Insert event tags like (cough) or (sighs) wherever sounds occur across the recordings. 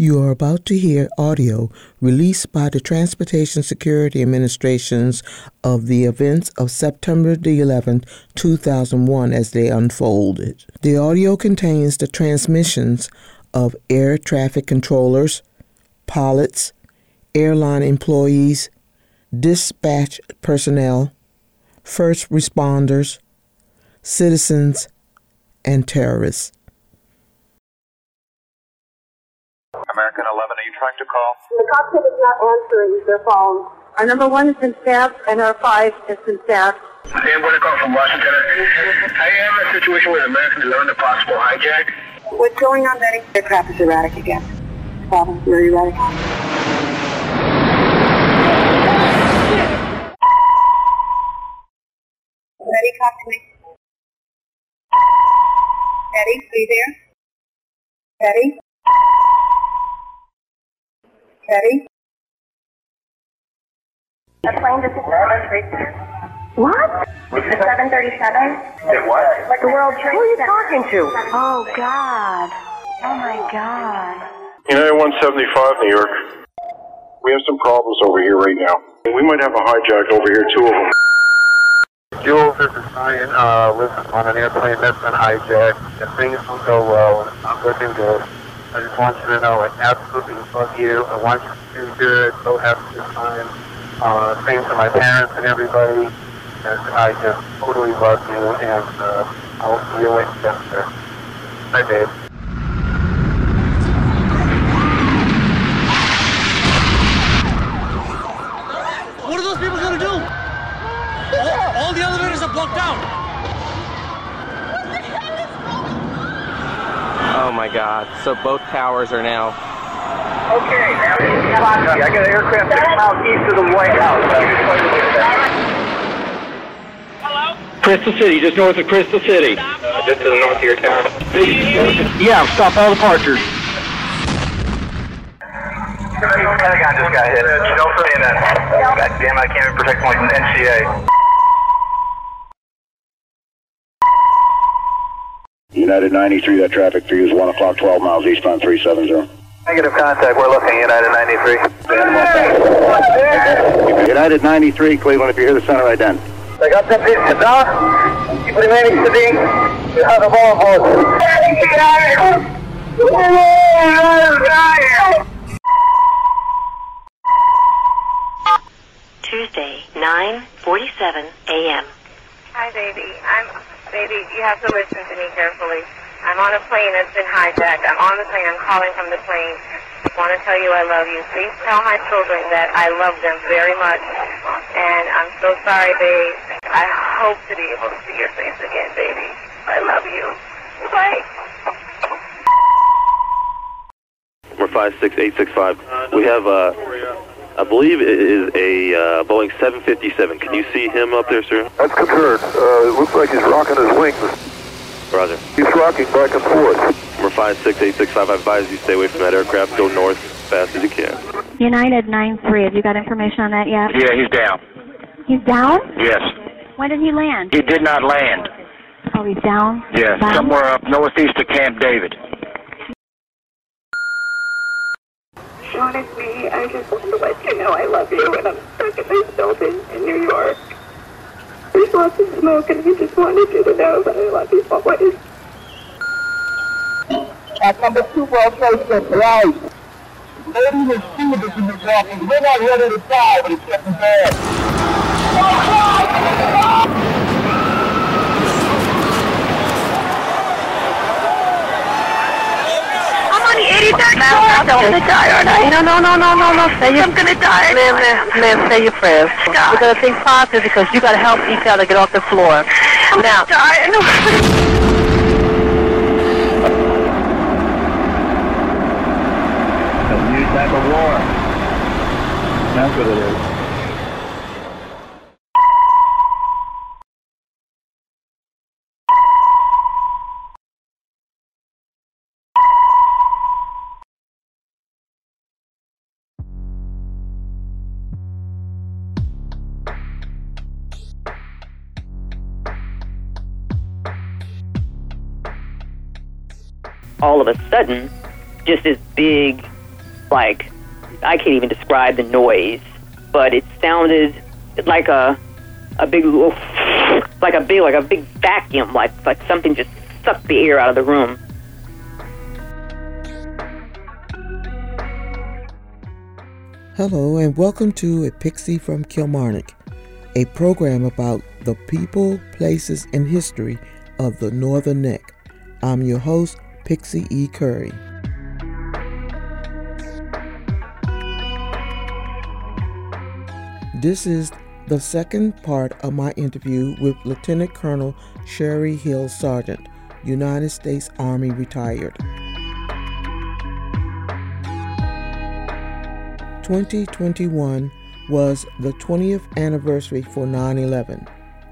You are about to hear audio released by the Transportation Security Administrations of the events of September the 11th, 2001 as they unfolded. The audio contains the transmissions of air traffic controllers, pilots, airline employees, dispatch personnel, first responders, citizens, and terrorists. You trying to call? The cockpit is not answering their phone. Our number one has been staffed, and our five has been staffed. Hey, I'm going to call from Washington. I am in a situation with American 11, a possible hijack. What's going on, Betty? The crap is erratic again. Problem, very erratic. Betty, talk to me. Betty, are you there? Betty? Betty? A plane just What? The 737? Hey, what? Like the World Trade Who are you talking to? Oh, God. Oh, my God. United 175, New York. We have some problems over here right now. We might have a hijack over here, two of them. Jules, this is Ryan. Uh, listen, on an airplane that's been hijacked. If things don't go well, I'm good to go. I just want you to know I absolutely love you. I want you to do good. Go have a good time. Uh, same to my parents and everybody. And I just totally love you, and uh, I'll see you later. Bye, babe. What are those people gonna do? All, all the elevators are blocked out. Oh my god. So both towers are now. Okay, now, I got an aircraft six miles east of the White House. Hello? Crystal City, just north of Crystal City. Uh, just to the north of your town. Yeah, stop all departures. Pentagon just got hit. Don't say that. God damn, I can't even protect my NCA. United 93, that traffic for you is 1 o'clock, 12 miles eastbound 370. Negative contact, we're looking, United 93. United 93, Cleveland, if you hear the center ident. then. I got that piece to down. You put him in to be. You have a ball vote. Tuesday, 9.47 a.m. Hi, baby. I'm baby, you have to listen to me carefully. I'm on a plane that's been hijacked. I'm on the plane. I'm calling from the plane. I want to tell you I love you. Please tell my children that I love them very much. And I'm so sorry, babe. I hope to be able to see your face again, baby. I love you. Bye. We're 56865. We have, uh, I believe it is a uh, Boeing 757. Can you see him up there, sir? That's confirmed. Uh, it looks like he's rocking his wings. Roger. He's rocking back and forth. We're 56865. I advise you stay away from that aircraft. Go north as fast as you can. United 9-3, have you got information on that yet? Yeah, he's down. He's down? Yes. When did he land? He did not land. Oh, he's down? Yeah, Down? somewhere up northeast of Camp David. Sean, it's me. I just want to let you know I love you, and I'm stuck in this building in New York. There's lots of smoke, and I just wanted you to know that I love you always. At number two World Trade Center, right. Ladies and students in this office, we're not ready to die, but it's getting bad. I'm on the 83rd floor. I'm gonna die, aren't I? No, no, no, no, no, no. Say your, I'm gonna die. Ma'am, ma'am, ma'am, say your prayers. Oh, God. We're gonna think positive because you gotta help each other get off the floor. I'm now. Gonna die. (laughs) A new type of war. That's what it is. All of a sudden, just this big like I can't even describe the noise, but it sounded like a a big like a big like a big vacuum, like like something just sucked the air out of the room. Hello, and welcome to A Pixie from Kilmarnock, a program about the people, places, and history of the Northern Neck. I'm your host, Pixie E. Curry. This is the second part of my interview with Lieutenant Colonel Sherry Hill Sargent, United States Army retired. 2021 was the 20th anniversary for 9 11.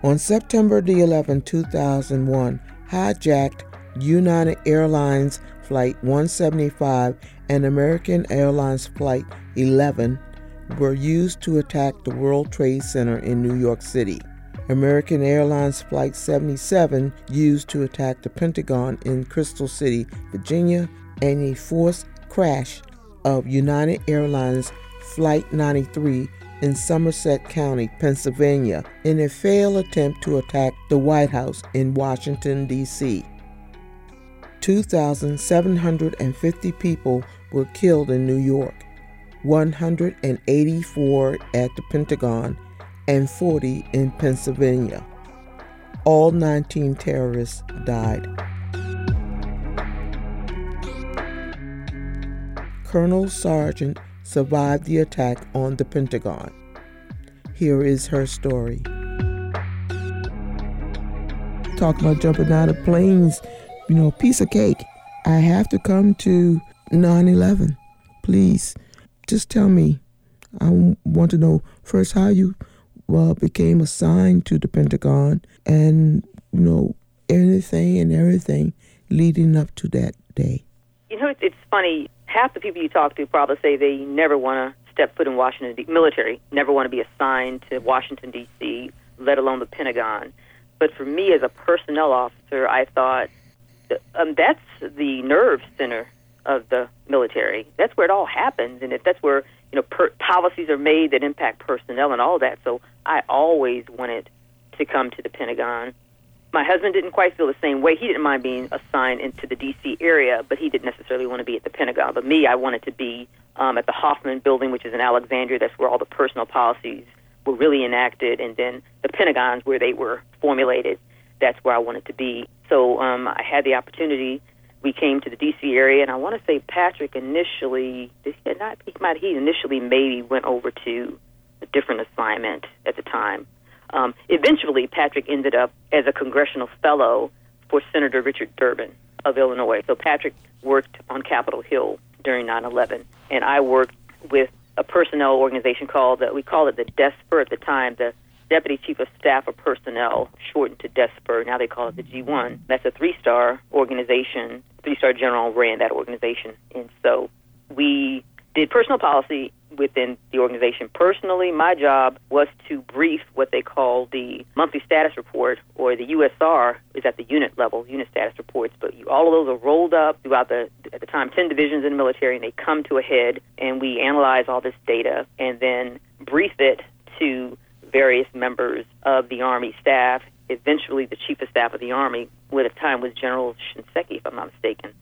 On September the 11th, 2001, hijacked United Airlines Flight 175 and American Airlines Flight 11 were used to attack the World Trade Center in New York City. American Airlines Flight 77 used to attack the Pentagon in Crystal City, Virginia, and a forced crash of United Airlines Flight 93 in Somerset County, Pennsylvania, in a failed attempt to attack the White House in Washington, D.C. 2,750 people were killed in New York, 184 at the Pentagon, and 40 in Pennsylvania. All 19 terrorists died. Colonel Sargent survived the attack on the Pentagon. Here is her story. Talk about jumping out of planes, you know, piece of cake. I have to come to 9 11. Please, just tell me. I want to know first how you became assigned to the Pentagon and, you know, anything and everything leading up to that day. You know, it's, it's funny. Half the people you talk to probably say they never want to step foot in Washington, D- military, never want to be assigned to Washington, D.C., let alone the Pentagon. But for me as a personnel officer, I thought um, that's the nerve center of the military. That's where it all happens, and if that's where you know per- policies are made that impact personnel and all that. So I always wanted to come to the Pentagon. My husband didn't quite feel the same way. He didn't mind being assigned into the D.C. area, but he didn't necessarily want to be at the Pentagon. But me, I wanted to be um, at the Hoffman Building, which is in Alexandria. That's where all the personnel policies were really enacted, and then the Pentagon's where they were formulated. That's where I wanted to be. So um, I had the opportunity. We came to the D.C. area, and I want to say Patrick initially, did he not? He might. He initially maybe went over to a different assignment at the time. Um, eventually, Patrick ended up as a congressional fellow for Senator Richard Durbin of Illinois. So Patrick worked on Capitol Hill during 9/11, and I worked with a personnel organization called uh, we called it the DCSPER at the time, the Deputy Chief of Staff of Personnel, shortened to DCSPER. Now they call it the G1. That's a three-star organization. Three-star general ran that organization, and so we did personal policy within the organization. Personally, my job was to brief what they call the monthly status report, or the USR is at the unit level, unit status reports. But you, all of those are rolled up throughout the, at the time, 10 divisions in the military, and they come to a head, and we analyze all this data and then brief it to various members of the Army staff. Eventually, the Chief of Staff of the Army, at the time was General Shinseki, if I'm not mistaken.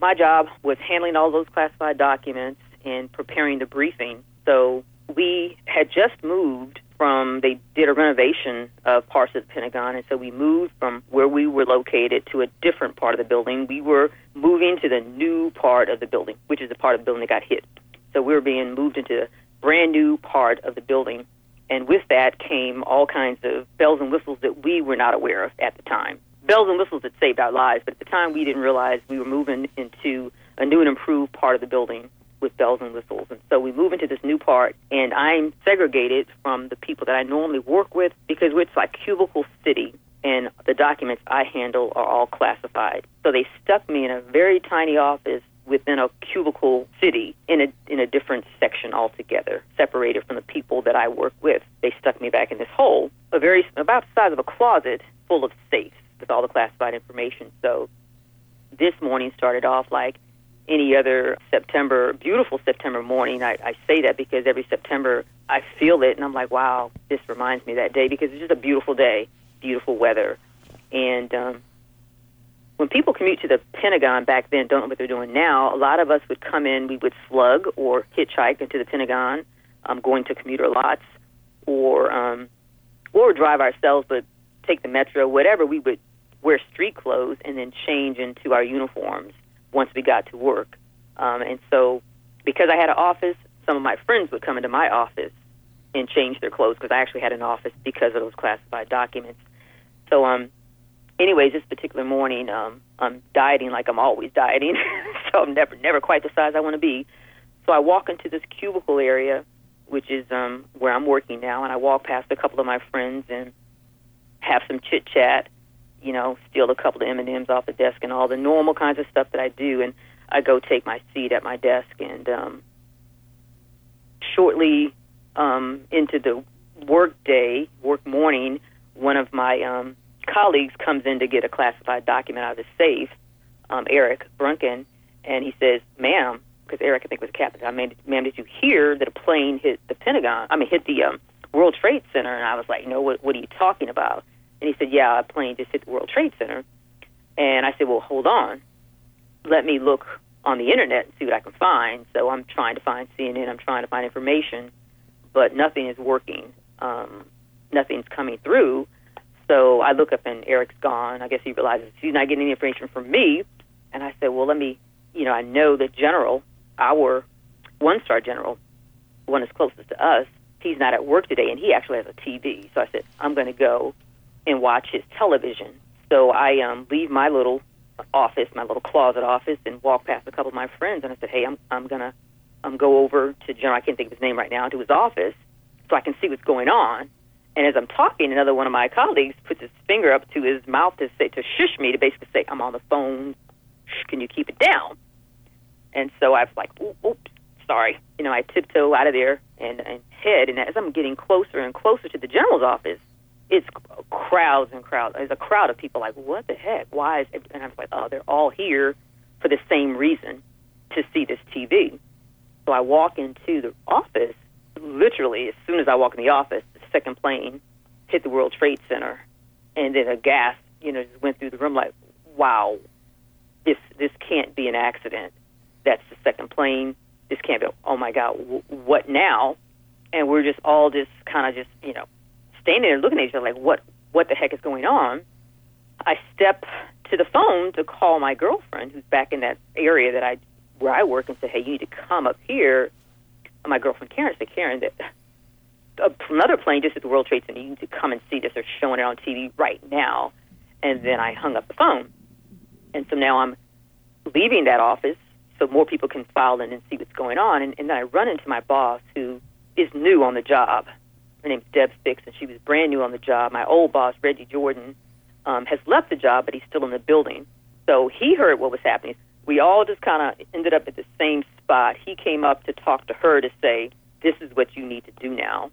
My job was handling all those classified documents in preparing the briefing. So we had just moved from, they did a renovation of parts of the Pentagon, and so we moved from where we were located to a different part of the building. We were moving to the new part of the building, which is the part of the building that got hit. So we were being moved into a brand new part of the building, and with that came all kinds of bells and whistles that we were not aware of at the time. Bells and whistles that saved our lives, but at the time we didn't realize we were moving into a new and improved part of the building with bells and whistles. And so we move into this new part, and I'm segregated from the people that I normally work with because it's like cubicle city, and the documents I handle are all classified. So they stuck me in a very tiny office within a cubicle city in a in a different section altogether, separated from the people that I work with. They stuck me back in this hole, a very about the size of a closet full of safes with all the classified information. So this morning started off like any other September, beautiful September morning. I, I say that because every September I feel it, and I'm like, wow, this reminds me of that day because it's just a beautiful day, beautiful weather, and um, when people commute to the Pentagon back then, don't know what they're doing now. A lot of us would come in, we would slug or hitchhike into the Pentagon, um, going to commuter lots, or um, or drive ourselves, but take the metro, whatever. We would wear street clothes and then change into our uniforms once we got to work. Um, and so, because I had an office, some of my friends would come into my office and change their clothes because I actually had an office because of those classified documents. So, um, anyways, this particular morning, um, I'm dieting like I'm always dieting, (laughs) so I'm never never quite the size I want to be. So I walk into this cubicle area, which is um, where I'm working now, and I walk past a couple of my friends and have some chit chat. You know, steal a couple of M and M's off the desk and all the normal kinds of stuff that I do, and I go take my seat at my desk. And um, shortly um, into the work day, work morning, one of my um, colleagues comes in to get a classified document out of the safe, um, Eric Brunken, and he says, "Ma'am," because Eric I think was a captain. I mean, "Ma'am, did you hear that a plane hit the Pentagon? I mean, hit the um, World Trade Center?" And I was like, "No, what, what are you talking about?" And he said, "Yeah, a plane just hit the World Trade Center." And I said, "Well, hold on, let me look on the internet and see what I can find." So I'm trying to find CNN. I'm trying to find information, but nothing is working. Um, nothing's coming through. So I look up and Eric's gone. I guess he realizes he's not getting any information from me. And I said, well, let me, you know, I know the general, our one star general, one is closest to us, he's not at work today and he actually has a TV. So I said, I'm going to go and watch his television. So I um, leave my little office, my little closet office, and walk past a couple of my friends. And I said, hey, I'm, I'm going to um, go over to General, I can't think of his name right now, to his office so I can see what's going on. And as I'm talking, another one of my colleagues puts his finger up to his mouth to say to shush me to basically say, "I'm on the phone. Can you keep it down?" And so I was like, "Oops, sorry." You know, I tiptoe out of there and, and head. And as I'm getting closer and closer to the general's office, it's crowds and crowds. There's a crowd of people like, "What the heck? Why is?" It? And I was like, "Oh, they're all here for the same reason to see this TV." So I walk into the office. Literally, as soon as I walk in the office, second plane hit the World Trade Center, and then a gas, you know, just went through the room. Like, wow, this this can't be an accident. That's the second plane. This can't be. Oh my God, w- what now? And we're just all just kind of just you know standing there looking at each other like, what what the heck is going on? I step to the phone to call my girlfriend who's back in that area that I where I work and say, hey, you need to come up here. And my girlfriend Karen said, Karen, that another plane just at the World Trade Center. You need to come and see this. They're showing it on TV right now. And then I hung up the phone. And so now I'm leaving that office so more people can file in and see what's going on. And, and then I run into my boss who is new on the job. Her name's Deb Fix, and she was brand new on the job. My old boss, Reggie Jordan, um, has left the job, but he's still in the building. So he heard what was happening. We all just kind of ended up at the same spot. He came up to talk to her to say, this is what you need to do now.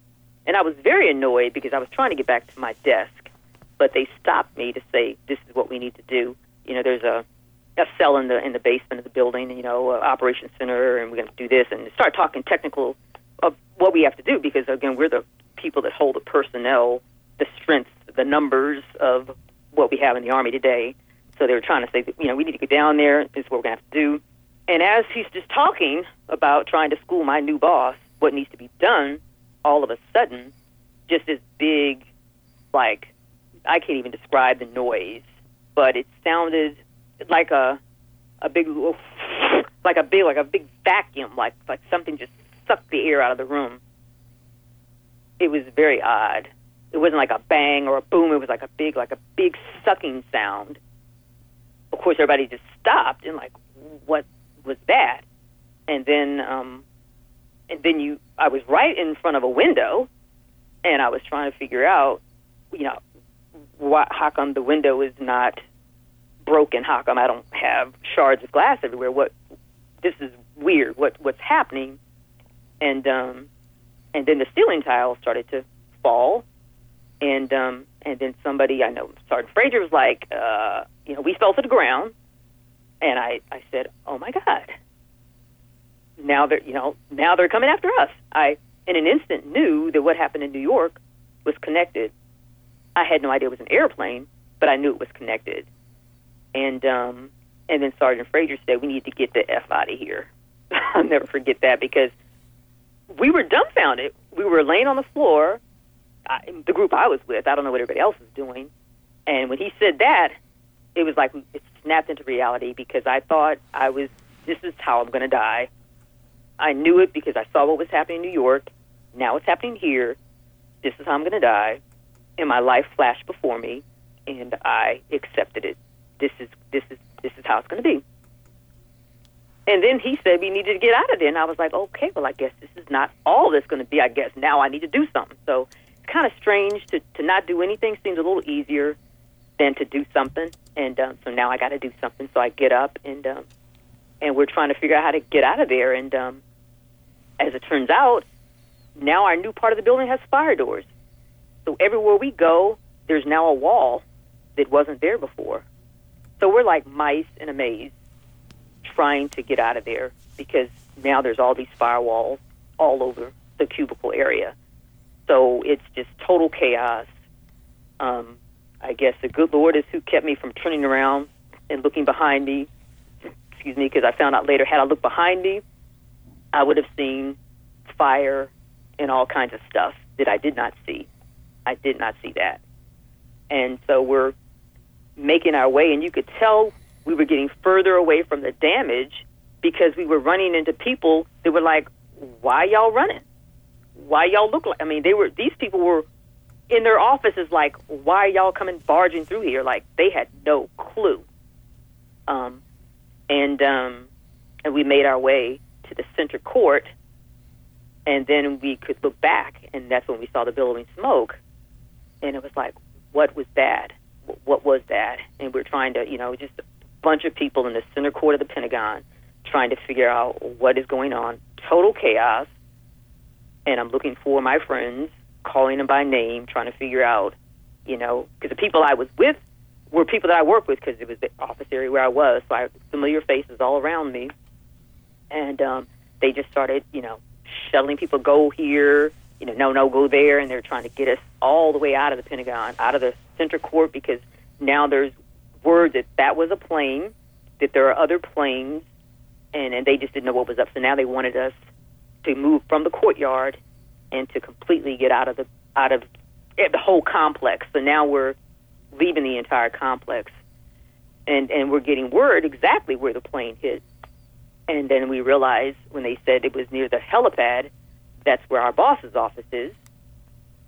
And I was very annoyed because I was trying to get back to my desk, but they stopped me to say, "This is what we need to do." You know, there's a a cell in the in the basement of the building, you know, uh, operations center, and we're going to do this, and start talking technical of what we have to do because again, we're the people that hold the personnel, the strengths, the numbers of what we have in the army today. So they were trying to say, that, you know, we need to go down there. This is what we're going to have to do. And as he's just talking about trying to school my new boss, what needs to be done, all of a sudden, just this big, like, I can't even describe the noise, but it sounded like a a big, like a big, like a big vacuum, like like something just sucked the air out of the room. It was very odd. It wasn't like a bang or a boom. It was like a big, like a big sucking sound. Of course, everybody just stopped and like, what was that? And then um, and then you I was right in front of a window and I was trying to figure out you know why, how come the window is not broken? How come I don't have shards of glass everywhere? What this is weird. What what's happening? And um and then the ceiling tile started to fall and um and then somebody I know Sergeant Frazier was like uh you know we fell to the ground And I, I said, "Oh my God! Now they're you know now they're coming after us." I in an instant knew that what happened in New York was connected. I had no idea it was an airplane, but I knew it was connected. And um, and then Sergeant Frazier said, "We need to get the f out of here." (laughs) I'll never forget that because we were dumbfounded. We were laying on the floor. I, the group I was with, I don't know what everybody else was doing. And when he said that, it was like it snapped into reality because I thought I was, this is how I'm going to die. I knew it because I saw what was happening in New York. Now it's happening here. This is how I'm going to die. And my life flashed before me, and I accepted it. This is this is this is how it's going to be. And then he said we needed to get out of there, and I was like, okay, well, I guess this is not all that's going to be. I guess now I need to do something. So it's kind of strange to to not do anything. Seems a little easier than to do something. And um, so now I got to do something. So I get up and um, and we're trying to figure out how to get out of there. And um, as it turns out, now our new part of the building has fire doors. So everywhere we go, there's now a wall that wasn't there before. So we're like mice in a maze trying to get out of there because now there's all these firewalls all over the cubicle area. So it's just total chaos. Um, I guess the good Lord is who kept me from turning around and looking behind me. Excuse me, because I found out later, had I looked behind me, I would have seen fire and all kinds of stuff that I did not see. I did not see that. And so we're making our way, and you could tell we were getting further away from the damage because we were running into people that were like, "Why y'all running? Why y'all look like?" I mean, they were these people were in their offices like, "Why y'all coming barging through here?" Like they had no clue. Um, and um, and we made our way to the center court, and then we could look back, and that's when we saw the billowing smoke, and it was like, "What was that? What was that?" And we're trying to, you know, just a bunch of people in the center court of the Pentagon trying to figure out what is going on. Total chaos. And I'm looking for my friends, calling them by name, trying to figure out, you know, because the people I was with were people that I work with because it was the office area where I was. So I had familiar faces all around me. And um, they just started, you know, shuttling people, go here, you know, no, no, go there. And they're trying to get us all the way out of the Pentagon, out of the center court because now there's word that that was a plane, that there are other planes, and, and they just didn't know what was up. So now they wanted us to move from the courtyard and to completely get out of the out of the whole complex. So now we're leaving the entire complex, and and we're getting word exactly where the plane hit. And then we realized when they said it was near the helipad, that's where our boss's office is.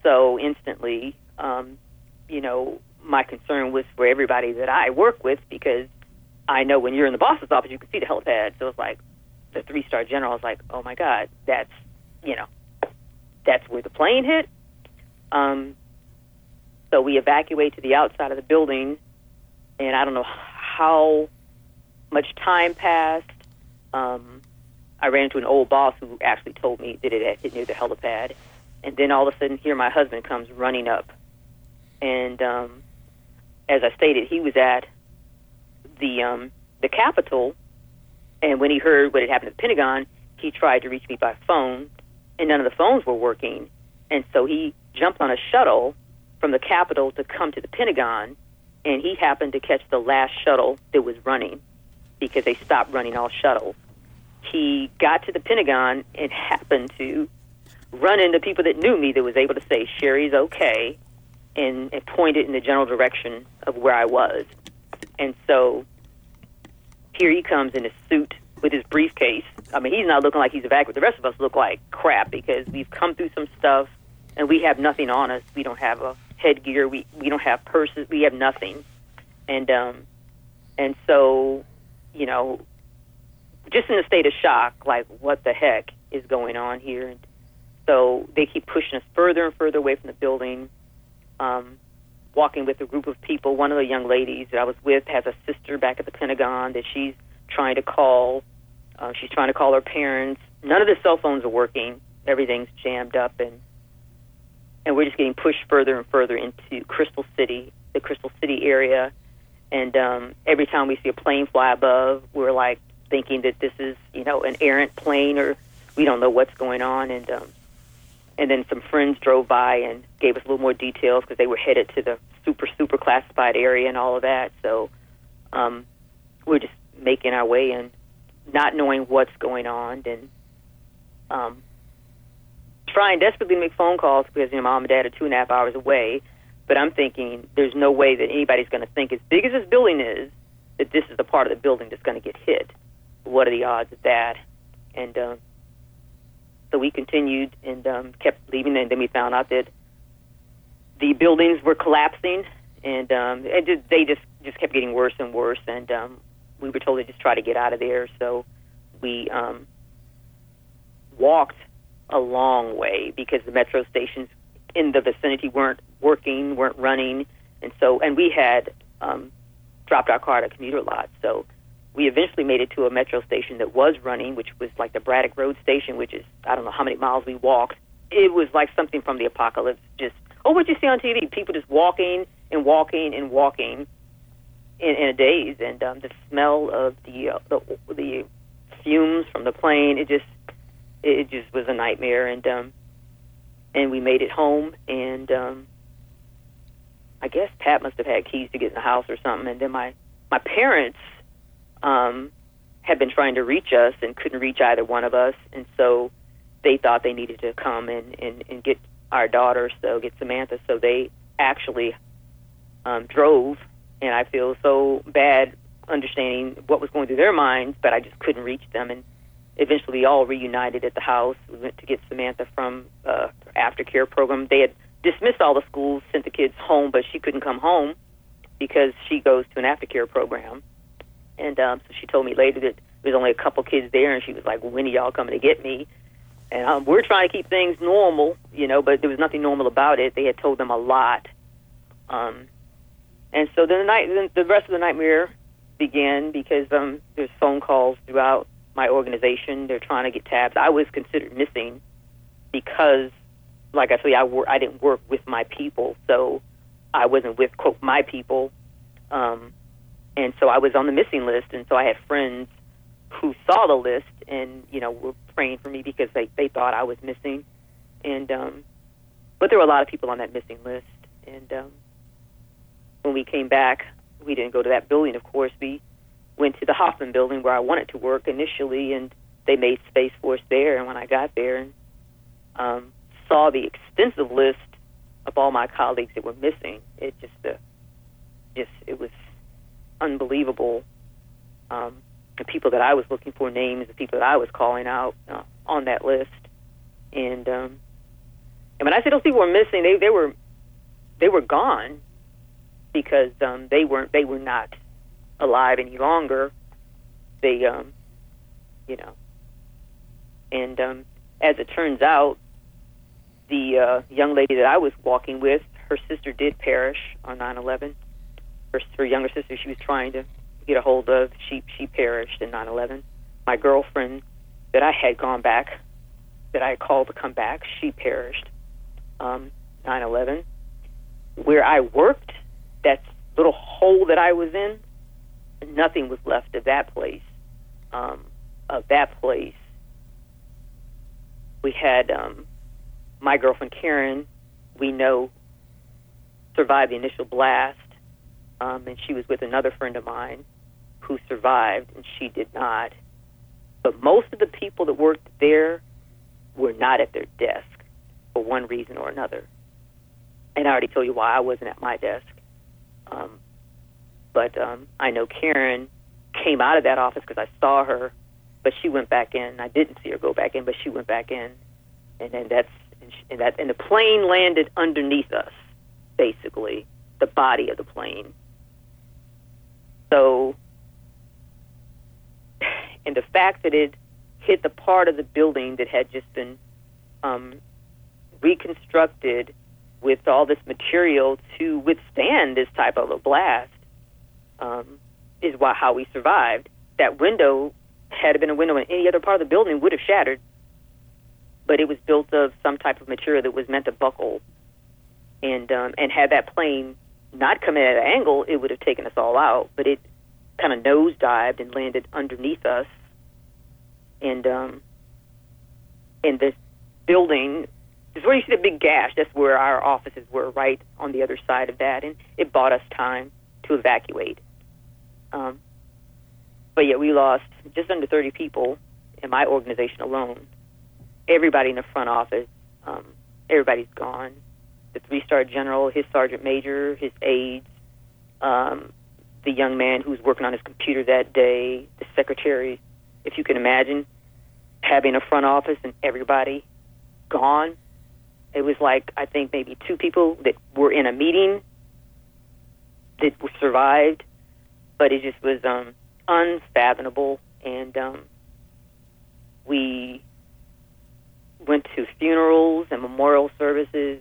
So instantly, um, you know, my concern was for everybody that I work with because I know when you're in the boss's office, you can see the helipad. So it's like the three star general is like, oh my God, that's, you know, that's where the plane hit. Um, so we evacuate to the outside of the building, and I don't know how much time passed. Um, I ran into an old boss who actually told me that it had hit near the helipad. And then all of a sudden, here my husband comes running up. And um, as I stated, he was at the um, the Capitol, and when he heard what had happened at the Pentagon, he tried to reach me by phone, and none of the phones were working, and so he jumped on a shuttle from the Capitol to come to the Pentagon, and he happened to catch the last shuttle that was running because they stopped running all shuttles. He got to the Pentagon and happened to run into people that knew me that was able to say Sherry's okay and, and pointed in the general direction of where I was. And so here he comes in a suit with his briefcase. I mean, he's not looking like he's evacuated. The rest of us look like crap because we've come through some stuff and we have nothing on us. We don't have a headgear. We we don't have purses. We have nothing. And um, and so, you know, just in a state of shock, like what the heck is going on here? And so they keep pushing us further and further away from the building um, walking with a group of people. One of the young ladies that I was with has a sister back at the Pentagon that she's trying to call. Uh, she's trying to call her parents. None of the cell phones are working. Everything's jammed up, and and we're just getting pushed further and further into Crystal City, the Crystal City area. And um, every time we see a plane fly above, we're like thinking that this is, you know, an errant plane or we don't know what's going on. And um, and then some friends drove by and gave us a little more details because they were headed to the super super classified area and all of that. So um, we're just making our way and not knowing what's going on and um, trying desperately to make phone calls because you know mom and dad are two and a half hours away. But I'm thinking there's no way that anybody's going to think as big as this building is that this is the part of the building that's going to get hit. What are the odds of that? And um, so we continued and um, kept leaving, and then we found out that the buildings were collapsing, and um, it they just just kept getting worse and worse. And um, we were told to just try to get out of there. So we um, walked a long way because the metro stations in the vicinity weren't working, weren't running, and so and we had um, dropped our car at a commuter lot. So we eventually made it to a metro station that was running, which was like the Braddock Road station, which is I don't know how many miles we walked. It was like something from the apocalypse. Just oh, what you see on TV? People just walking and walking and walking in, in a daze, and um, the smell of the uh, the the fumes from the plane. It just it just was a nightmare, and um, and we made it home, and um, I guess Pat must have had keys to get in the house or something, and then my my parents um, had been trying to reach us and couldn't reach either one of us, and so they thought they needed to come and and, and get our daughter, so get Samantha, so they actually um, drove, and I feel so bad understanding what was going through their minds, but I just couldn't reach them, and eventually all reunited at the house. We went to get Samantha from uh, aftercare program. They had dismissed all the schools, sent the kids home, but she couldn't come home because she goes to an aftercare program. And um, so she told me later that there was only a couple kids there, and she was like, "When are y'all coming to get me?" And um, we're trying to keep things normal, you know, but there was nothing normal about it. They had told them a lot, um, and so then the night, the rest of the nightmare began because um, there's phone calls throughout my organization. They're trying to get tabs. I was considered missing because, like I say, I wor- I didn't work with my people, so I wasn't with quote my people, um, and so I was on the missing list. And so I had friends who saw the list and you know were praying for me because they they thought I was missing, and um, but there were a lot of people on that missing list. And um, when we came back, we didn't go to that building. Of course, we went to the Hoffman building where I wanted to work initially, and they made space for us there. And when I got there and um, saw the extensive list of all my colleagues that were missing, it just, uh, just it was unbelievable. Um, the people that I was looking for, names, the people that I was calling out uh, on that list, and um, and when I said those people were missing, they they were they were gone because um, they weren't they were not alive any longer. They, um, you know, and um, as it turns out, the uh, young lady that I was walking with, her sister did perish on 9/11. Her, her younger sister, she was trying to get a hold of, she she perished in 9/11. My girlfriend that I had gone back, that I had called to come back, she perished. Um, 9/11. Where I worked, that little hole that I was in, nothing was left of that place. Um, of that place, we had um, my girlfriend Karen. We know survived the initial blast, um, and she was with another friend of mine who survived, and she did not. But most of the people that worked there were not at their desk for one reason or another. And I already told you why I wasn't at my desk. Um, but um, I know Karen came out of that office because I saw her, but she went back in. I didn't see her go back in, but she went back in, and then that's and, that and the plane landed underneath us, basically the body of the plane. So, and the fact that it hit the part of the building that had just been um, reconstructed with all this material to withstand this type of a blast um, is why, how we survived. That window, had it been a window in any other part of the building, would have shattered. But it was built of some type of material that was meant to buckle. And um, and had that plane not coming at an angle, it would have taken us all out. But it kind of nosedived and landed underneath us. And um, in this building, is where you see the big gash. That's where our offices were, right on the other side of that, and it bought us time to evacuate. Um, but yeah, we lost just under 30 people in my organization alone. Everybody in the front office, um, everybody's gone. The three-star general, his sergeant major, his aides, um, the young man who was working on his computer that day, the secretary. If you can imagine having a front office and everybody gone, it was like I think maybe two people that were in a meeting that survived, but it just was um, unfathomable. And um, we went to funerals and memorial services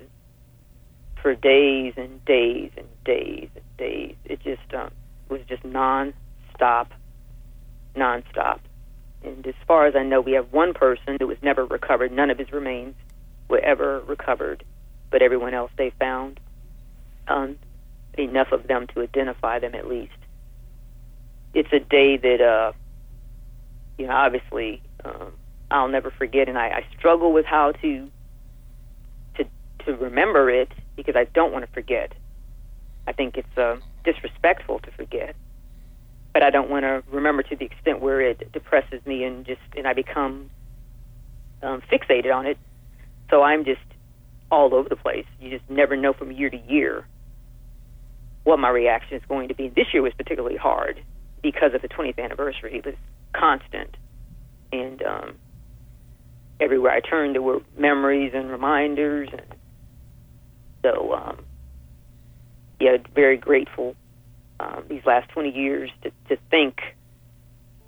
for days and days and days and days. It just um, was just non-stop, non-stop. And as far as I know, we have one person who was never recovered. None of his remains were ever recovered, but everyone else they found. Um, enough of them to identify them at least. It's a day that, uh, you know, obviously um, I'll never forget, and I, I struggle with how to to to remember it because I don't want to forget. I think it's uh, disrespectful to forget, but I don't want to remember to the extent where it depresses me and just and I become um, fixated on it. So I'm just all over the place. You just never know from year to year what my reaction is going to be. This year was particularly hard because of the 20th anniversary. It was constant, and um, everywhere I turned, there were memories and reminders, and so um, yeah, very grateful um, these last 20 years to, to think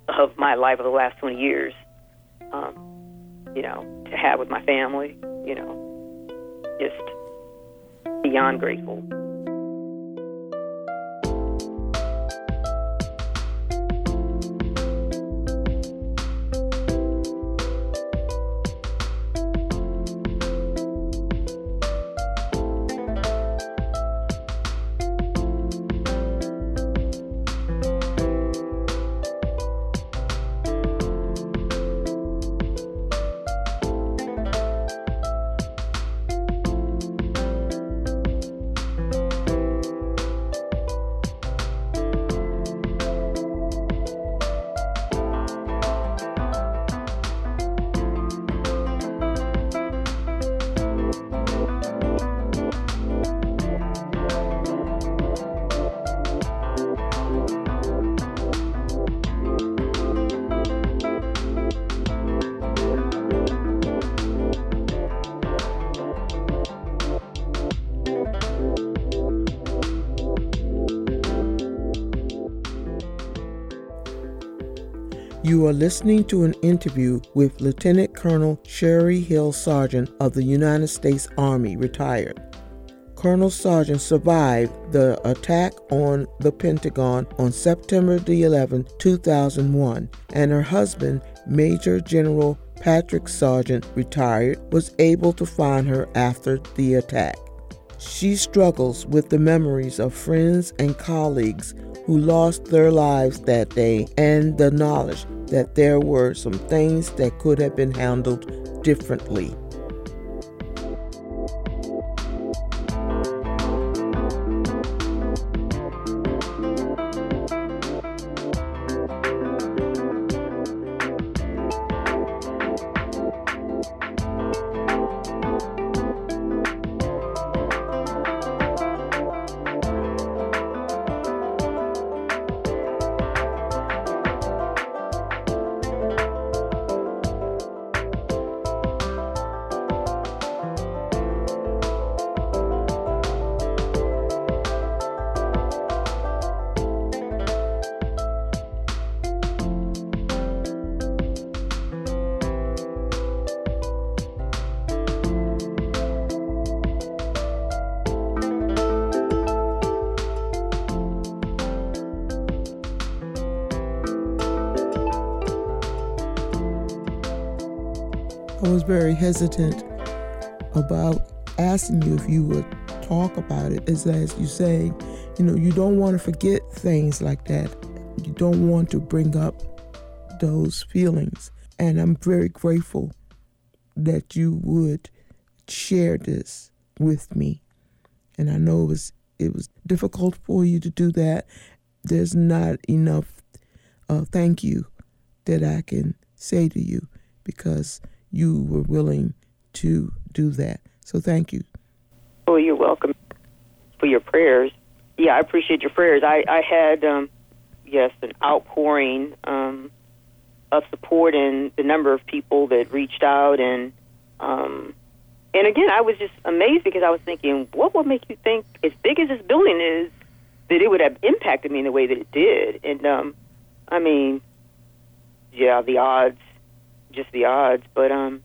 of my life of the last 20 years. Um, you know, to have with my family. You know, just beyond grateful. You are listening to an interview with Lieutenant Colonel Sherry Hill Sargent of the United States Army, retired. Colonel Sargent survived the attack on the Pentagon on September the 11th, 2001, and her husband, Major General Patrick Sargent, retired, was able to find her after the attack. She struggles with the memories of friends and colleagues who lost their lives that day and the knowledge that there were some things that could have been handled differently. Hesitant about asking you if you would talk about it, as as you say, you know, you don't want to forget things like that. You don't want to bring up those feelings. And I'm very grateful that you would share this with me. And I know it was it was difficult for you to do that. There's not enough uh, thank you that I can say to you because you were willing to do that. So thank you. Oh, you're welcome for your prayers. Yeah, I appreciate your prayers. I, I had, um, yes, an outpouring um, of support and the number of people that reached out. And, um, and again, I was just amazed because I was thinking, what would make you think, as big as this building is, that it would have impacted me in the way that it did? And, um, I mean, yeah, the odds, just the odds. But, um,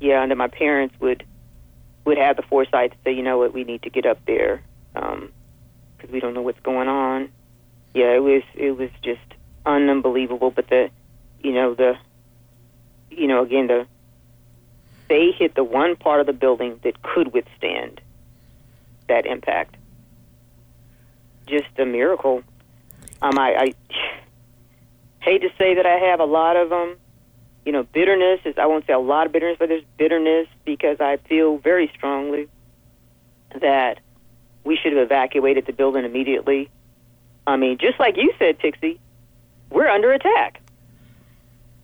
yeah, and then my parents would would have the foresight to say, you know what, we need to get up there because um, we don't know what's going on. Yeah, it was it was just unbelievable. But the, you know the, you know again the, they hit the one part of the building that could withstand that impact. Just a miracle. Um, I, I (sighs) hate to say that I have a lot of um, you know, bitterness is I won't say a lot of bitterness, but there's bitterness because I feel very strongly that we should have evacuated the building immediately. I mean, just like you said, Pixie, we're under attack.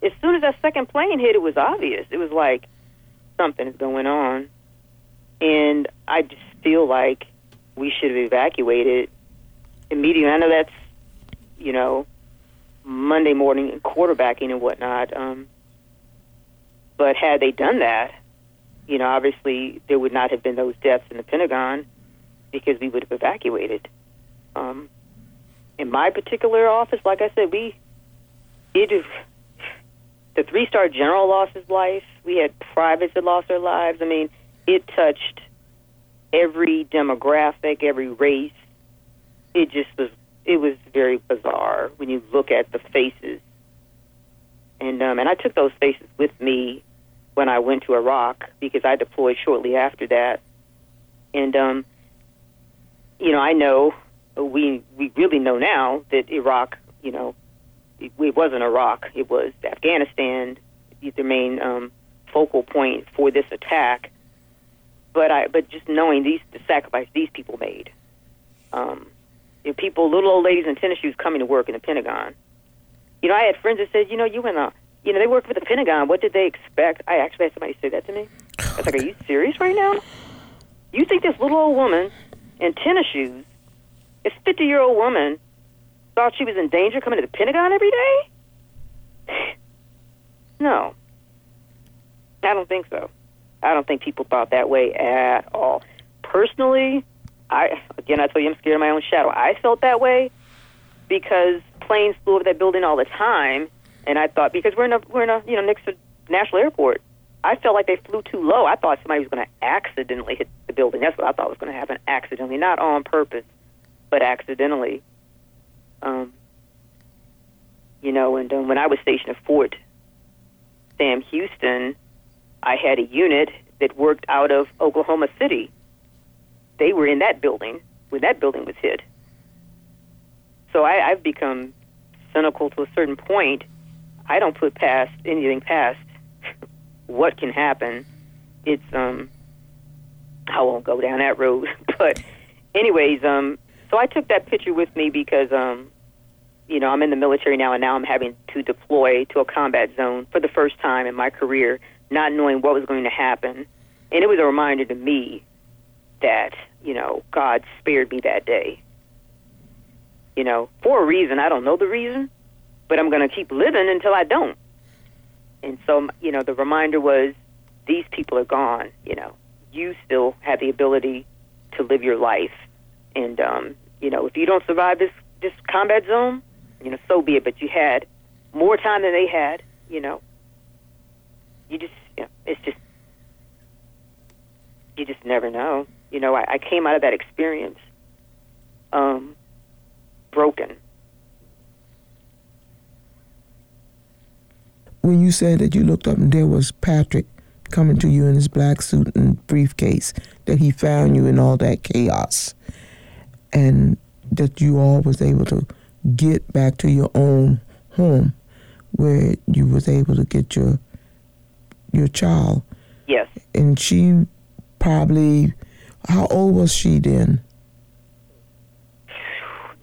As soon as that second plane hit, it was obvious. It was like something is going on. And I just feel like we should have evacuated immediately. I know that's, you know, Monday morning quarterbacking and whatnot. Um, but had they done that, you know, obviously there would not have been those deaths in the Pentagon because we would have evacuated. Um, in my particular office, like I said, we it the three star general lost his life. We had privates that lost their lives. I mean, it touched every demographic, every race. It just was it was very bizarre when you look at the faces. And um, and I took those faces with me when I went to Iraq because I deployed shortly after that. And um, you know, I know we we really know now that Iraq, you know, it, it wasn't Iraq; it was Afghanistan, the main um, focal point for this attack. But I, but just knowing these the sacrifice these people made, um, you know, people, little old ladies in tennis shoes coming to work in the Pentagon. You know, I had friends that said, you know, you in the, you know, they work for the Pentagon. What did they expect? I actually had somebody say that to me. I was like, are you serious right now? You think this little old woman in tennis shoes, this 50 year old woman, thought she was in danger coming to the Pentagon every day? (sighs) no. I don't think so. I don't think people thought that way at all. Personally, I again I tell you I'm scared of my own shadow. I felt that way because planes flew over that building all the time, and I thought because we're in a we're in a you know next to National Airport, I felt like they flew too low. I thought somebody was going to accidentally hit the building. That's what I thought was going to happen, accidentally, not on purpose, but accidentally. Um, you know, and um, when I was stationed at Fort Sam Houston, I had a unit that worked out of Oklahoma City they were in that building when that building was hit. So I, I've become cynical to a certain point. I don't put past anything past what can happen. It's um I won't go down that road. (laughs) but anyways, um so I took that picture with me because um you know, I'm in the military now and now I'm having to deploy to a combat zone for the first time in my career, not knowing what was going to happen. And it was a reminder to me that you know, God spared me that day. You know, for a reason. I don't know the reason, but I'm going to keep living until I don't. And so, you know, the reminder was these people are gone. You know, you still have the ability to live your life. And, um, you know, if you don't survive this, this combat zone, you know, so be it. But you had more time than they had, you know. You just, you know, it's just, you just never know you know, I, I came out of that experience um, broken. When you said that you looked up and there was Patrick coming to you in his black suit and briefcase, that he found you in all that chaos, and that you all was able to get back to your own home where you was able to get your your child. Yes. And she probably how old was she then?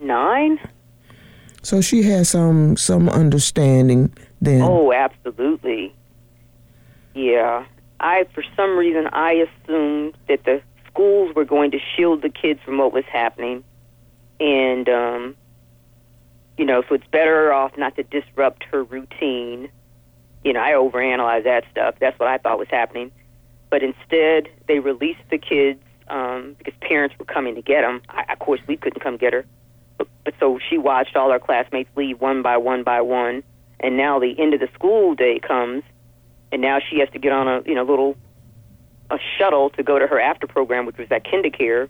Nine. So she had some some understanding then. Oh, absolutely. Yeah. I for some reason I assumed that the schools were going to shield the kids from what was happening and um you know, so it's better off not to disrupt her routine. You know, I overanalyze that stuff. That's what I thought was happening. But instead, they released the kids um, because parents were coming to get them. I, of course, we couldn't come get her. But, but so she watched all our classmates leave one by one by one. And now the end of the school day comes, and now she has to get on a you know little a shuttle to go to her after program, which was at KinderCare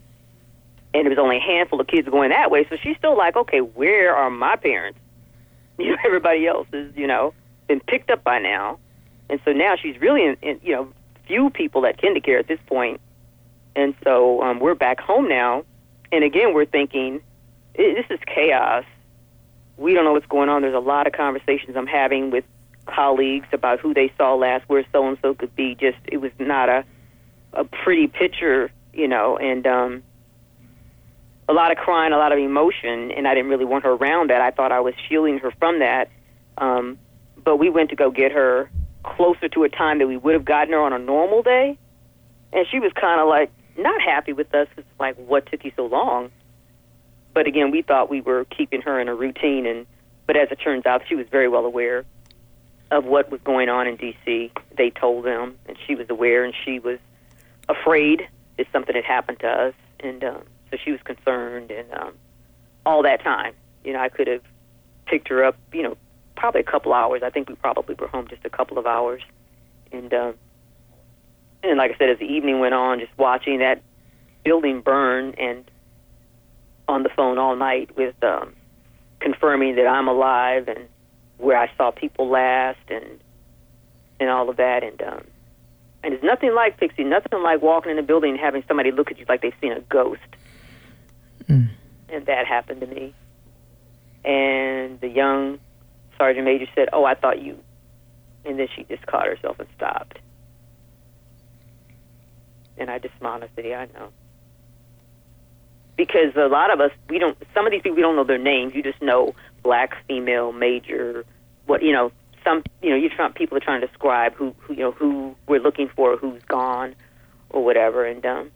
and it was only a handful of kids going that way. So she's still like, okay, where are my parents? (laughs) You know, everybody else is, you know, been picked up by now, and so now she's really in, in you know, few people at KinderCare at this point, and so um, we're back home now, and again we're thinking, this is chaos. We don't know what's going on. There's a lot of conversations I'm having with colleagues about who they saw last, where so and so could be. Just it was not a a pretty picture, you know, and um, a lot of crying, a lot of emotion, and I didn't really want her around that. I thought I was shielding her from that. Um, but we went to go get her closer to a time that we would have gotten her on a normal day, and she was kind of like not happy with us. It's like, what took you so long? But again, we thought we were keeping her in a routine, and but as it turns out, she was very well aware of what was going on in D.C. They told them, and she was aware, and she was afraid that something had happened to us, and um, so she was concerned, and um, all that time, you know, I could have picked her up, you know, probably a couple hours. I think we probably were home just a couple of hours, and um, and like I said, as the evening went on, just watching that building burn and on the phone all night with um, confirming that I'm alive and where I saw people last and and all of that and um, and it's nothing like Pixie, nothing like walking in a building and having somebody look at you like they've seen a ghost. Mm. And that happened to me. And the young sergeant major said, "Oh, I thought you," and then she just caught herself and stopped. And I just smiled and said, "Yeah, I know." Because a lot of us, we don't. Some of these people, we don't know their names. You just know black, female, major, what you know. Some, you know, you trying people are trying to describe who, who, you know, who we're looking for, who's gone, or whatever. And um,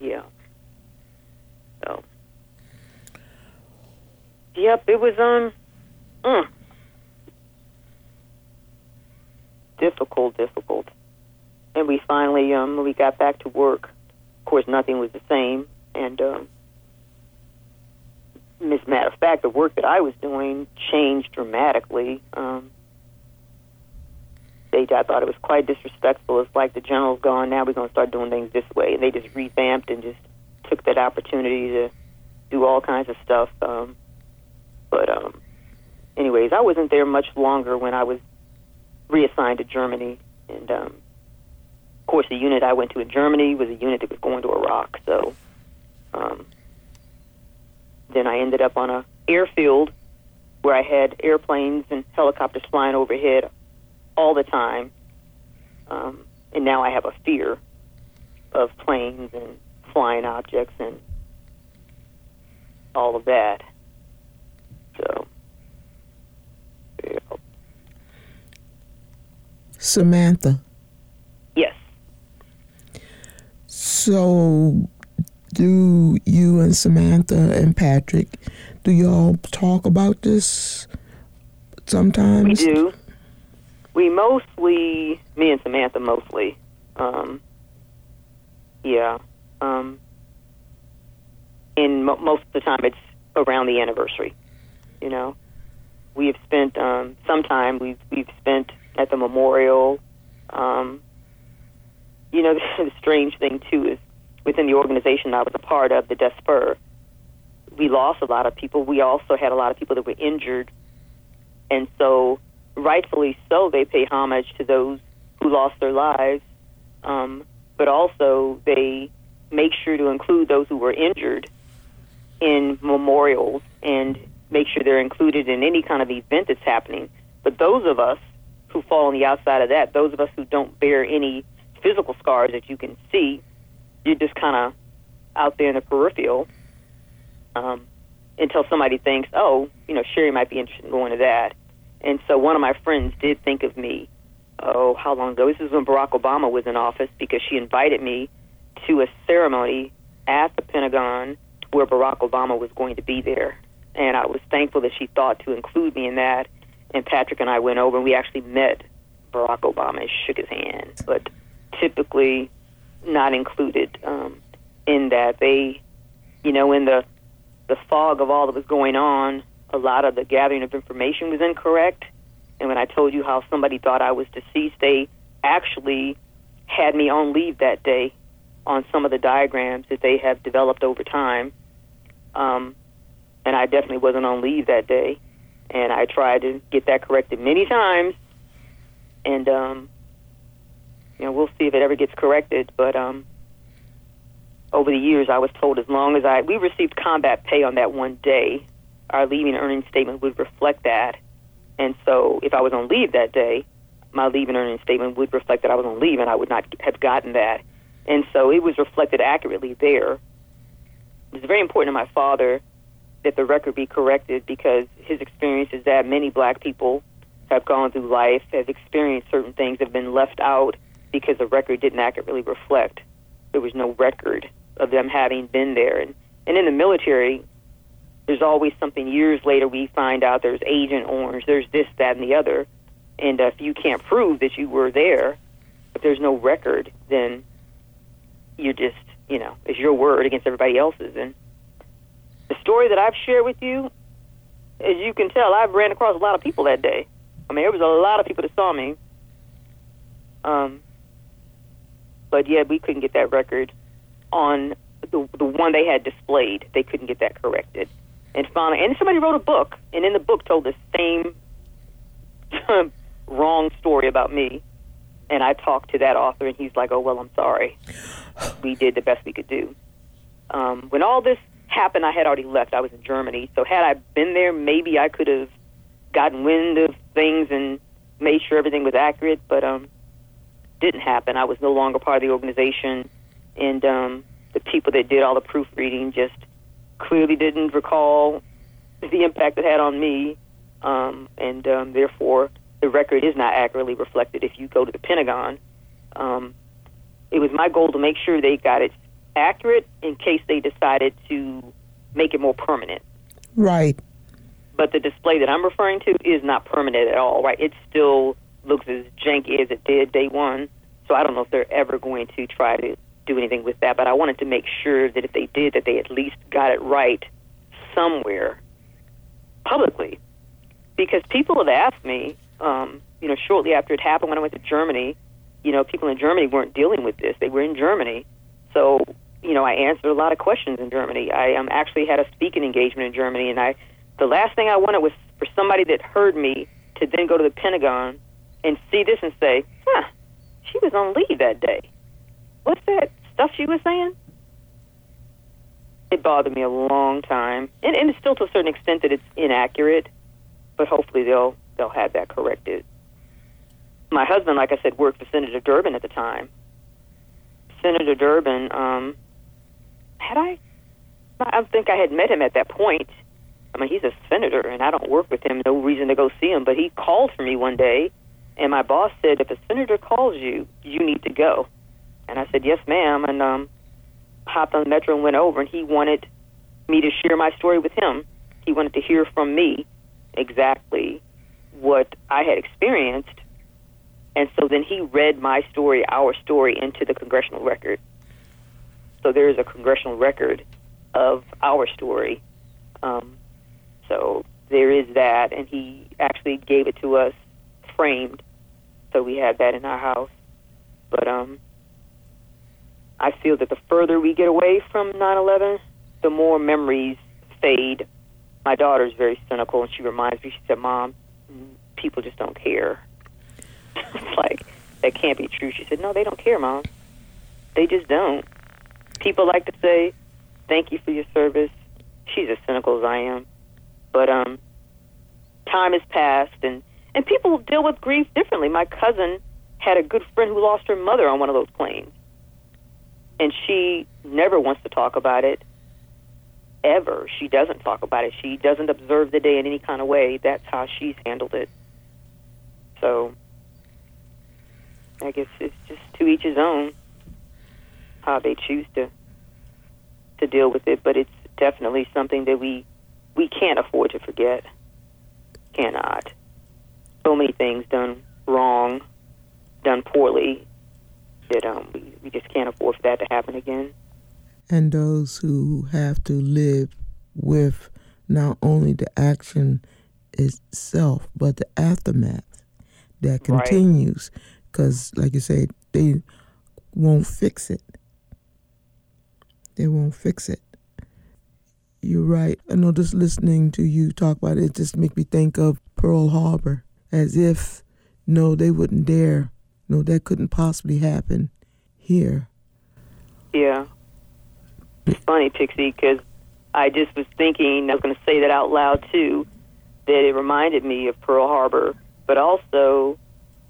yeah. So, yep, it was um, mm, difficult, difficult. And we finally um, we got back to work. Of course, nothing was the same, and um, as a matter of fact, the work that I was doing changed dramatically. Um, they, I thought it was quite disrespectful. It's like the general's gone. Now we're going to start doing things this way, and they just revamped and just took that opportunity to do all kinds of stuff. Um, but, um, anyways, I wasn't there much longer when I was reassigned to Germany, and um, course, the unit I went to in Germany was a unit that was going to Iraq. So, um, then I ended up on a airfield where I had airplanes and helicopters flying overhead all the time. Um, and now I have a fear of planes and flying objects and all of that. So, yeah. Samantha. Yes. So, do you and Samantha and Patrick, do y'all talk about this sometimes? We do. We mostly, me and Samantha mostly. Um, yeah. Um, and mo- most of the time it's around the anniversary. You know, we have spent um, some time. We've we've spent at the memorial. Um, you know, (laughs) the strange thing too is within the organization I was a part of, the DCSPER, we lost a lot of people. We also had a lot of people that were injured, and so rightfully so, they pay homage to those who lost their lives. Um, but also they make sure to include those who were injured in memorials and make sure they're included in any kind of event that's happening. But those of us who fall on the outside of that, those of us who don't bear any physical scars that you can see, you're just kind of out there in the peripheral um, until somebody thinks, oh, you know, Sherry might be interested in going to that. And so one of my friends did think of me, oh, how long ago? This is when Barack Obama was in office because she invited me to a ceremony at the Pentagon where Barack Obama was going to be there. And I was thankful that she thought to include me in that. And Patrick and I went over and we actually met Barack Obama and shook his hand. But typically not included um, in that. They, you know, in the the fog of all that was going on, a lot of the gathering of information was incorrect. And when I told you how somebody thought I was deceased, they actually had me on leave that day on some of the diagrams that they have developed over time. Um, and I definitely wasn't on leave that day. And I tried to get that corrected many times. And, um, you know, we'll see if it ever gets corrected. But um, over the years, I was told as long as I, we received combat pay on that one day, our leaving earnings statement would reflect that. And so if I was on leave that day, my leaving earnings statement would reflect that I was on leave and I would not have gotten that. And so it was reflected accurately there. It's very important to my father that the record be corrected because his experience is that many black people have gone through life, have experienced certain things, have been left out because the record didn't accurately reflect. There was no record of them having been there. And, and in the military, there's always something years later we find out there's Agent Orange, there's this, that, and the other. And uh, if you can't prove that you were there, if there's no record, then you just, you know, it's your word against everybody else's. And the story that I've shared with you, as you can tell, I've ran across a lot of people that day. I mean, there was a lot of people that saw me. Um, but yeah, we couldn't get that record on the the one they had displayed. They couldn't get that corrected. And finally, and somebody wrote a book, and in the book told the same (laughs) wrong story about me. And I talked to that author, and he's like, "Oh well, I'm sorry. We did the best we could do." Um, when all this happened, I had already left. I was in Germany, so had I been there, maybe I could have gotten wind of things and made sure everything was accurate. But um, didn't happen. I was no longer part of the organization, and um, the people that did all the proofreading just clearly didn't recall the impact it had on me, um, and um, therefore the record is not accurately reflected. If you go to the Pentagon, um, it was my goal to make sure they got it accurate in case they decided to make it more permanent. Right. But the display that I'm referring to is not permanent at all. Right? It's still looks as janky as it did day one. So I don't know if they're ever going to try to do anything with that. But I wanted to make sure that if they did, that they at least got it right somewhere publicly, because people have asked me, um, you know, shortly after it happened when I went to Germany, you know, people in Germany weren't dealing with this; they were in Germany. So, you know, I answered a lot of questions in Germany. I um, actually had a speaking engagement in Germany, and I, the last thing I wanted was for somebody that heard me to then go to the Pentagon and see this and say, huh, she was on leave that day. What's that stuff she was saying? It bothered me a long time, and, and it's still to a certain extent that it's inaccurate, but hopefully they'll they'll have that corrected. My husband, like I said, worked for Senator Durbin at the time. Senator Durbin, um, had I? I think I had met him at that point. I mean, he's a senator, and I don't work with him. No reason to go see him. But he called for me one day, and my boss said, "If a senator calls you, you need to go." And I said, "Yes, ma'am." And um, hopped on the metro and went over. And he wanted me to share my story with him. He wanted to hear from me exactly what I had experienced. And so then he read my story, our story, into the congressional record. So there is a congressional record of our story. Um, so there is that, and he actually gave it to us framed, so we have that in our house. But um, I feel that the further we get away from 9/11, the more memories fade. My daughter is very cynical, and she reminds me. She said, "Mom, people just don't care." (laughs) it's like that can't be true. She said, "No, they don't care, Mom. They just don't." people like to say, "Thank you for your service." She's as cynical as I am, but um, time has passed, and and people deal with grief differently. My cousin had a good friend who lost her mother on one of those planes, and she never wants to talk about it. Ever, she doesn't talk about it. She doesn't observe the day in any kind of way. That's how she's handled it. So, I guess it's just to each his own how they choose to to deal with it. But it's definitely something that we we can't afford to forget. Cannot. So many things done wrong, done poorly, that um, we, we just can't afford for that to happen again. And those who have to live with not only the action itself, but the aftermath that continues. Because, like you say, they won't fix it. They won't fix it. You're right. I know just listening to you talk about it, it just make me think of Pearl Harbor as if, no, they wouldn't dare. No, that couldn't possibly happen here. Yeah. It's funny, Pixie, because I just was thinking, I was going to say that out loud too, that it reminded me of Pearl Harbor, but also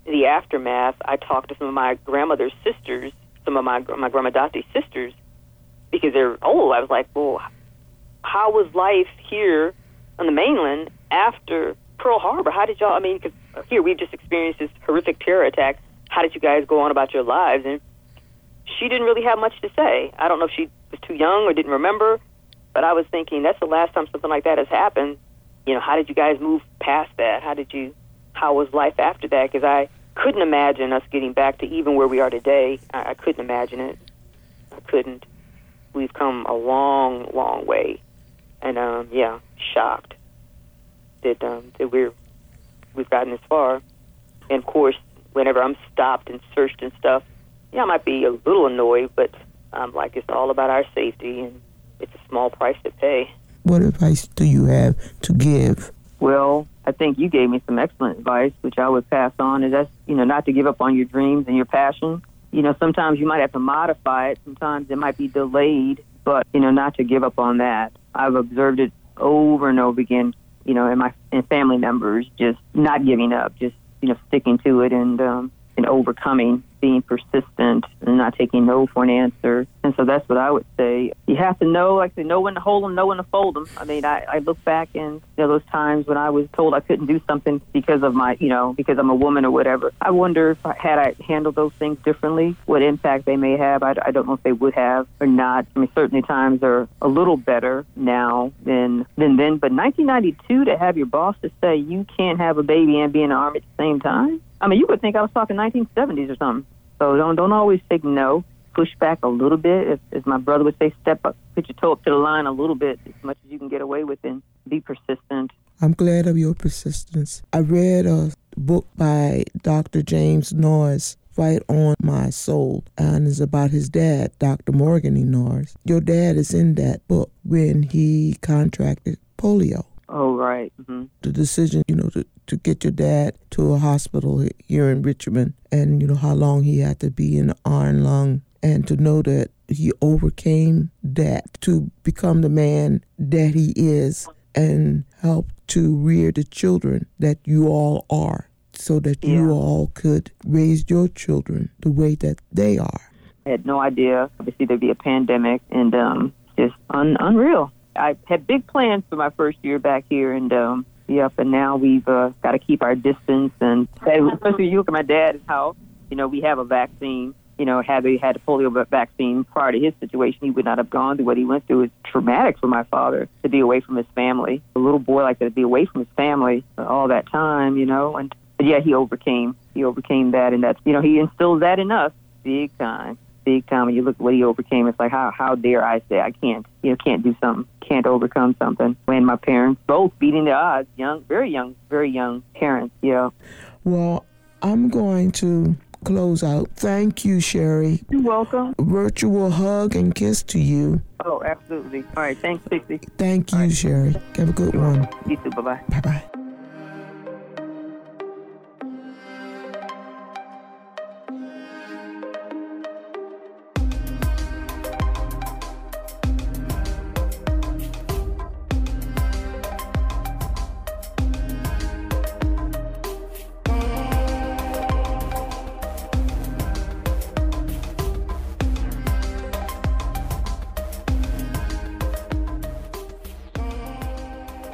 the aftermath. I talked to some of my grandmother's sisters, some of my my grandma Dottie's sisters, because they're old. I was like, well, how was life here on the mainland after Pearl Harbor? How did y'all? I mean, because here we've just experienced this horrific terror attack. How did you guys go on about your lives? And she didn't really have much to say. I don't know if she was too young or didn't remember, but I was thinking that's the last time something like that has happened. You know, how did you guys move past that? How did you? How was life after that? Because I couldn't imagine us getting back to even where we are today. I, I couldn't imagine it. I couldn't. We've come a long, long way, and um, yeah, shocked that um, that we're we've gotten this far. And of course, whenever I'm stopped and searched and stuff, yeah, I might be a little annoyed, but I'm like, it's all about our safety, and it's a small price to pay. What advice do you have to give? Well, I think you gave me some excellent advice, which I would pass on. Is that's you know not to give up on your dreams and your passion. You know, sometimes you might have to modify it. Sometimes it might be delayed, but you know, not to give up on that. I've observed it over and over again. You know, and my in family members, just not giving up, just you know, sticking to it and um, and overcoming being persistent and not taking no for an answer. And so that's what I would say. You have to know, like, to know when to hold them, know when to fold them. I mean, I, I look back and you know those times when I was told I couldn't do something because of my, you know, because I'm a woman or whatever. I wonder if I, had I handled those things differently, what impact they may have. I, I don't know if they would have or not. I mean, certainly times are a little better now than than then. But 1992 to have your boss to say you can't have a baby and be in the army at the same time. I mean, you would think I was talking 1970s or something. So don't don't always take no. Push back a little bit. If, as my brother would say, step up, put your toe up to the line a little bit, as much as you can get away with, and be persistent. I'm glad of your persistence. I read a book by Dr. James Noyes, Fight on My Soul, and it's about his dad, Dr. Morgan E. Noyes. Your dad is in that book when he contracted polio. Oh, right. Mm-hmm. The decision, you know, to, to get your dad to a hospital here in Richmond and, you know, how long he had to be in the iron lung and to know that he overcame that to become the man that he is and help to rear the children that you all are so that Yeah. you all could raise your children the way that they are. I had no idea. Obviously, there'd be a pandemic, and um, just un- unreal. I had big plans for my first year back here, and um, yep. And now we've uh, got to keep our distance, and especially you look at my dad's house. You know, we have a vaccine. You know, had they had a polio vaccine prior to his situation, he would not have gone through what he went through. It's traumatic for my father to be away from his family. A little boy like that to be away from his family all that time. You know, and but yeah, he overcame. He overcame that, and that's you know he instilled that in us big time big time. When you look at what he overcame, it's like how how dare I say I can't you know can't do something, can't overcome something. When my parents both beating the odds, young, very young, very young parents. You know. Well, I'm going to close out. Thank you, Sherry. You're welcome. Virtual hug and kiss to you. Oh, absolutely. All right, thanks, Pixie. Thank you, Sherry. Have a good one. You too. Bye bye. Bye bye.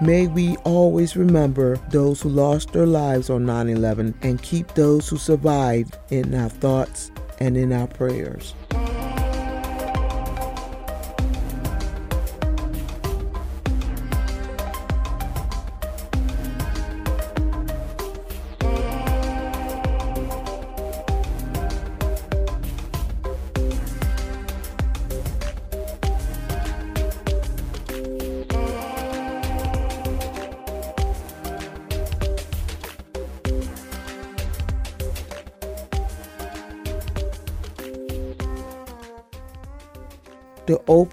May we always remember those who lost their lives on 9 11 and keep those who survived in our thoughts and in our prayers.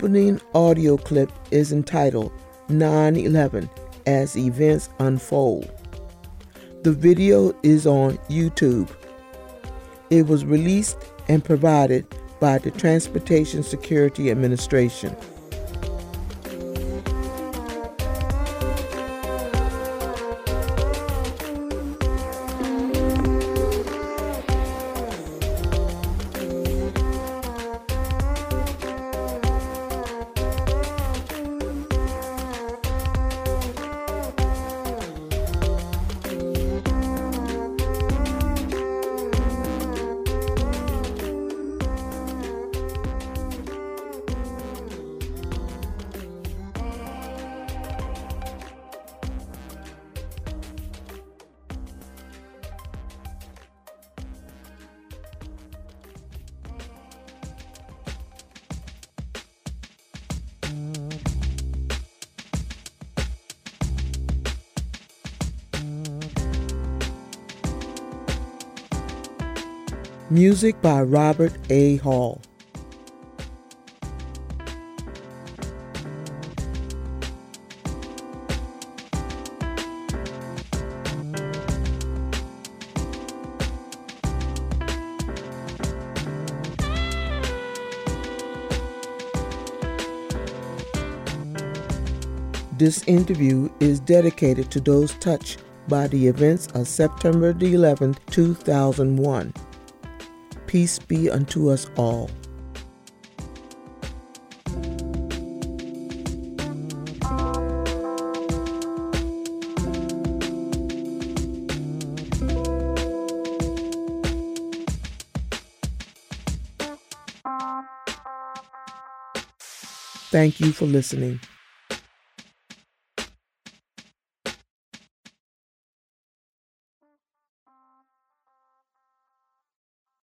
Opening audio clip is entitled 9 11 as events unfold. The video is on YouTube. It was released and provided by the Transportation Security Administration. Music by Robert A. Hall. This interview is dedicated to those touched by the events of September the 11th, 2001. Peace be unto us all. Thank you for listening.